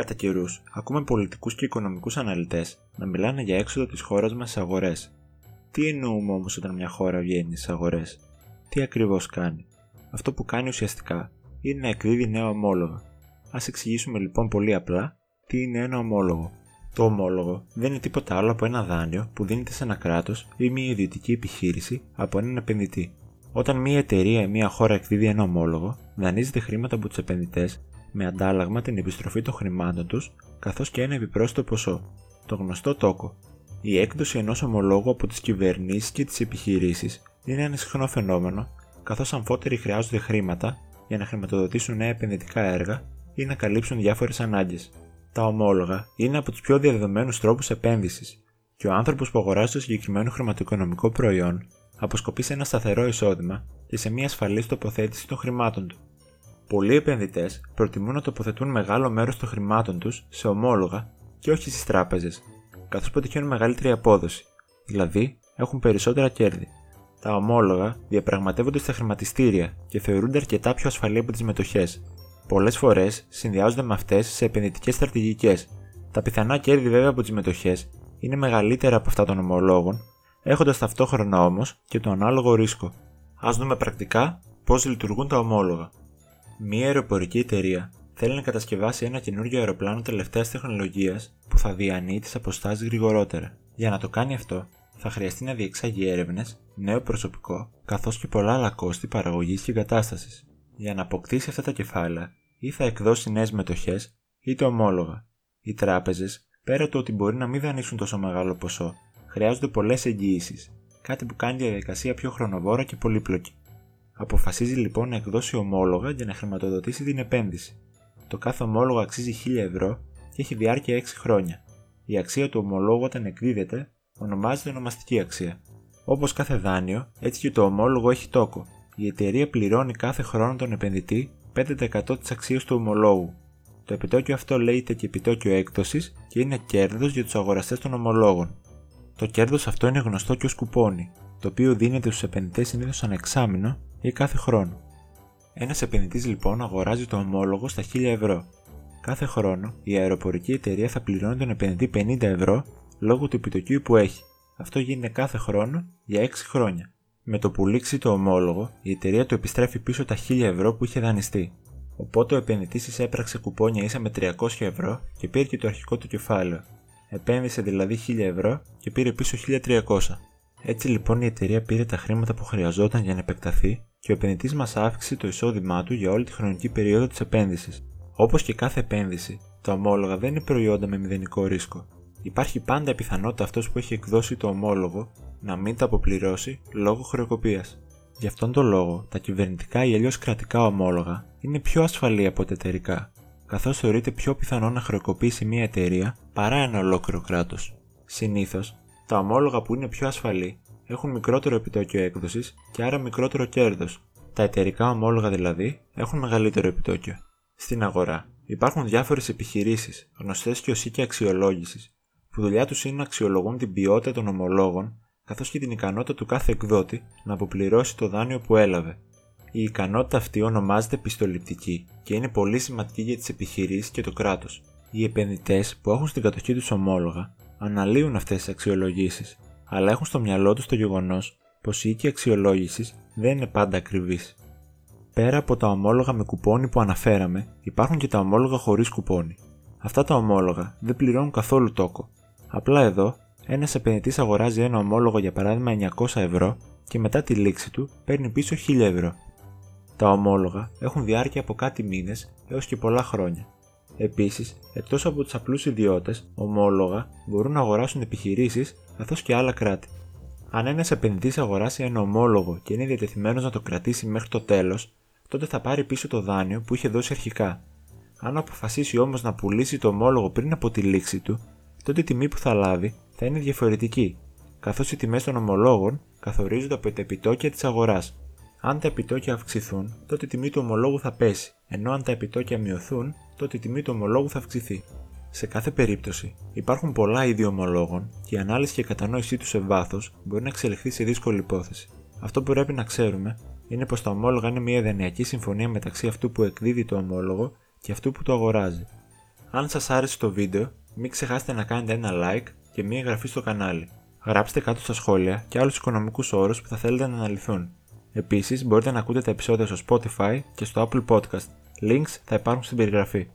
Κατά καιρούς, ακούμε πολιτικούς και οικονομικούς αναλυτές να μιλάνε για έξοδο της χώρας μας στις αγορές. Τι εννοούμε όμως όταν μια χώρα βγαίνει στις αγορές, τι ακριβώς κάνει; Αυτό που κάνει ουσιαστικά είναι να εκδίδει νέα ομόλογα. Α εξηγήσουμε λοιπόν πολύ απλά τι είναι ένα ομόλογο. Το ομόλογο δεν είναι τίποτα άλλο από ένα δάνειο που δίνεται σε ένα κράτος ή μια ιδιωτική επιχείρηση από έναν επενδυτή. Όταν μια εταιρεία ή μια χώρα εκδίδει ένα ομόλογο, δανείζεται χρήματα από τους επενδυτές με αντάλλαγμα την επιστροφή των χρημάτων τους καθώς και ένα επιπρόσθετο ποσό, το γνωστό τόκο. Η έκδοση ενός ομολόγου από τις κυβερνήσεις και τις επιχειρήσεις είναι ένα συχνό φαινόμενο, καθώς αμφότεροι χρειάζονται χρήματα για να χρηματοδοτήσουν νέα επενδυτικά έργα ή να καλύψουν διάφορες ανάγκες. Τα ομόλογα είναι από τους πιο διαδεδομένους τρόπους επένδυσης και ο άνθρωπος που αγοράζει το συγκεκριμένο χρηματοοικονομικό προϊόν αποσκοπεί σε ένα σταθερό εισόδημα και σε μια ασφαλής τοποθέτηση των χρημάτων του. Πολλοί επενδυτές προτιμούν να τοποθετούν μεγάλο μέρος των χρημάτων τους σε ομόλογα και όχι στις τράπεζες, καθώς πετυχαίνουν μεγαλύτερη απόδοση, δηλαδή έχουν περισσότερα κέρδη. Τα ομόλογα διαπραγματεύονται στα χρηματιστήρια και θεωρούνται αρκετά πιο ασφαλή από τις μετοχές. Πολλές φορές συνδυάζονται με αυτές σε επενδυτικές στρατηγικές. Τα πιθανά κέρδη βέβαια από τις μετοχές είναι μεγαλύτερα από αυτά των ομολόγων, έχοντας ταυτόχρονα όμως και το ανάλογο ρίσκο. Α δούμε πρακτικά πώς λειτουργούν τα ομόλογα. Μία αεροπορική εταιρεία θέλει να κατασκευάσει ένα καινούργιο αεροπλάνο τελευταίας τεχνολογίας που θα διανύει τις αποστάσεις γρηγορότερα. Για να το κάνει αυτό, θα χρειαστεί να διεξάγει έρευνες, νέο προσωπικό, καθώς και πολλά άλλα κόστη παραγωγής και εγκατάστασης. Για να αποκτήσει αυτά τα κεφάλαια, ή θα εκδώσει νέες μετοχές, είτε ομόλογα. Οι τράπεζες, πέρα του ότι μπορεί να μην δανείσουν τόσο μεγάλο ποσό, χρειάζονται πολλές εγγυήσεις, κάτι που κάνει τη διαδικασία πιο χρονοβόρα και πολύπλοκη. Αποφασίζει λοιπόν να εκδώσει ομόλογα για να χρηματοδοτήσει την επένδυση. Το κάθε ομόλογο αξίζει 1000 ευρώ και έχει διάρκεια 6 χρόνια. Η αξία του ομολόγου όταν εκδίδεται ονομάζεται ονομαστική αξία. Όπως κάθε δάνειο, έτσι και το ομόλογο έχει τόκο. Η εταιρεία πληρώνει κάθε χρόνο τον επενδυτή 5% της αξίας του ομολόγου. Το επιτόκιο αυτό λέγεται και επιτόκιο έκπτωση και είναι κέρδος για τους αγοραστές των ομολόγων. Το κέρδος αυτό είναι γνωστό και ως κουπόνι, το οποίο δίνεται στους επενδυτές συνήθως σαν εξάμεινο ή κάθε χρόνο. Ένας επενδυτής λοιπόν αγοράζει το ομόλογο στα 1000 ευρώ. Κάθε χρόνο η αεροπορική εταιρεία θα πληρώνει τον επενδυτή 50 ευρώ λόγω του επιτοκίου που έχει. Αυτό γίνεται κάθε χρόνο για 6 χρόνια. Με το που λήξει το ομόλογο, η εταιρεία του επιστρέφει πίσω τα 1000 ευρώ που είχε δανειστεί. Οπότε ο επενδυτής εισέπραξε κουπόνια ίσα με 300 ευρώ και πήρε και το αρχικό του κεφάλαιο. Επένδυσε δηλαδή 1000 ευρώ και πήρε πίσω 1300. Έτσι λοιπόν η εταιρεία πήρε τα χρήματα που χρειαζόταν για να επεκταθεί και ο επενδυτής μας αύξησε το εισόδημά του για όλη τη χρονική περίοδο της επένδυσης. Όπως και κάθε επένδυση, τα ομόλογα δεν είναι προϊόντα με μηδενικό ρίσκο. Υπάρχει πάντα η πιθανότητα αυτός που έχει εκδώσει το ομόλογο να μην τα αποπληρώσει λόγω χρεοκοπίας. Γι' αυτόν τον λόγο, τα κυβερνητικά ή αλλιώς κρατικά ομόλογα είναι πιο ασφαλή από τα εταιρικά, καθώς θεωρείται πιο πιθανό να χρεοκοπήσει μια εταιρεία παρά ένα ολόκληρο κράτος. Συνήθως, τα ομόλογα που είναι πιο ασφαλή έχουν μικρότερο επιτόκιο έκδοσης και άρα μικρότερο κέρδος. Τα εταιρικά ομόλογα δηλαδή έχουν μεγαλύτερο επιτόκιο. Στην αγορά υπάρχουν διάφορες επιχειρήσεις, γνωστές και ως οίκια αξιολόγησης, που δουλειά τους είναι να αξιολογούν την ποιότητα των ομολόγων καθώς και την ικανότητα του κάθε εκδότη να αποπληρώσει το δάνειο που έλαβε. Η ικανότητα αυτή ονομάζεται πιστοληπτική και είναι πολύ σημαντική για τις επιχειρήσεις και το κράτος. Οι επενδυτές που έχουν στην κατοχή τους ομόλογα αναλύουν αυτές τις αξιολογήσεις αλλά έχουν στο μυαλό τους το γεγονός πως η οίκη αξιολόγησης δεν είναι πάντα ακριβής. Πέρα από τα ομόλογα με κουπόνι που αναφέραμε, υπάρχουν και τα ομόλογα χωρίς κουπόνι. Αυτά τα ομόλογα δεν πληρώνουν καθόλου τόκο. Απλά εδώ, ένας επενδυτής αγοράζει ένα ομόλογο για παράδειγμα 900 ευρώ και μετά τη λήξη του παίρνει πίσω 1000 ευρώ. Τα ομόλογα έχουν διάρκεια από κάτι μήνες έως και πολλά χρόνια. Επίσης, εκτός από τους απλούς ιδιώτες, ομόλογα μπορούν να αγοράσουν επιχειρήσεις καθώς και άλλα κράτη. Αν ένας επενδυτής αγοράσει ένα ομόλογο και είναι διατεθειμένος να το κρατήσει μέχρι το τέλος, τότε θα πάρει πίσω το δάνειο που είχε δώσει αρχικά. Αν αποφασίσει όμως να πουλήσει το ομόλογο πριν από τη λήξη του, τότε η τιμή που θα λάβει θα είναι διαφορετική, καθώς οι τιμές των ομολόγων καθορίζονται από τα επιτόκια της αγοράς. Αν τα επιτόκια αυξηθούν, τότε η τιμή του ομολόγου θα πέσει, ενώ αν τα επιτόκια μειωθούν, τότε η τιμή του ομολόγου θα αυξηθεί. Σε κάθε περίπτωση, υπάρχουν πολλά είδη ομολόγων και η ανάλυση και η κατανόησή τους σε βάθος μπορεί να εξελιχθεί σε δύσκολη υπόθεση. Αυτό που πρέπει να ξέρουμε είναι πως τα ομόλογα είναι μια ιδανειακή συμφωνία μεταξύ αυτού που εκδίδει το ομόλογο και αυτού που το αγοράζει. Αν σας άρεσε το βίντεο, μην ξεχάσετε να κάνετε ένα like και μία εγγραφή στο κανάλι. Γράψτε κάτω στα σχόλια και άλλους οικονομικούς όρους που θα θέλετε να αναλυθούν. Επίσης μπορείτε να ακούτε τα επεισόδια στο Spotify και στο Apple Podcast. Links θα υπάρχουν στην περιγραφή.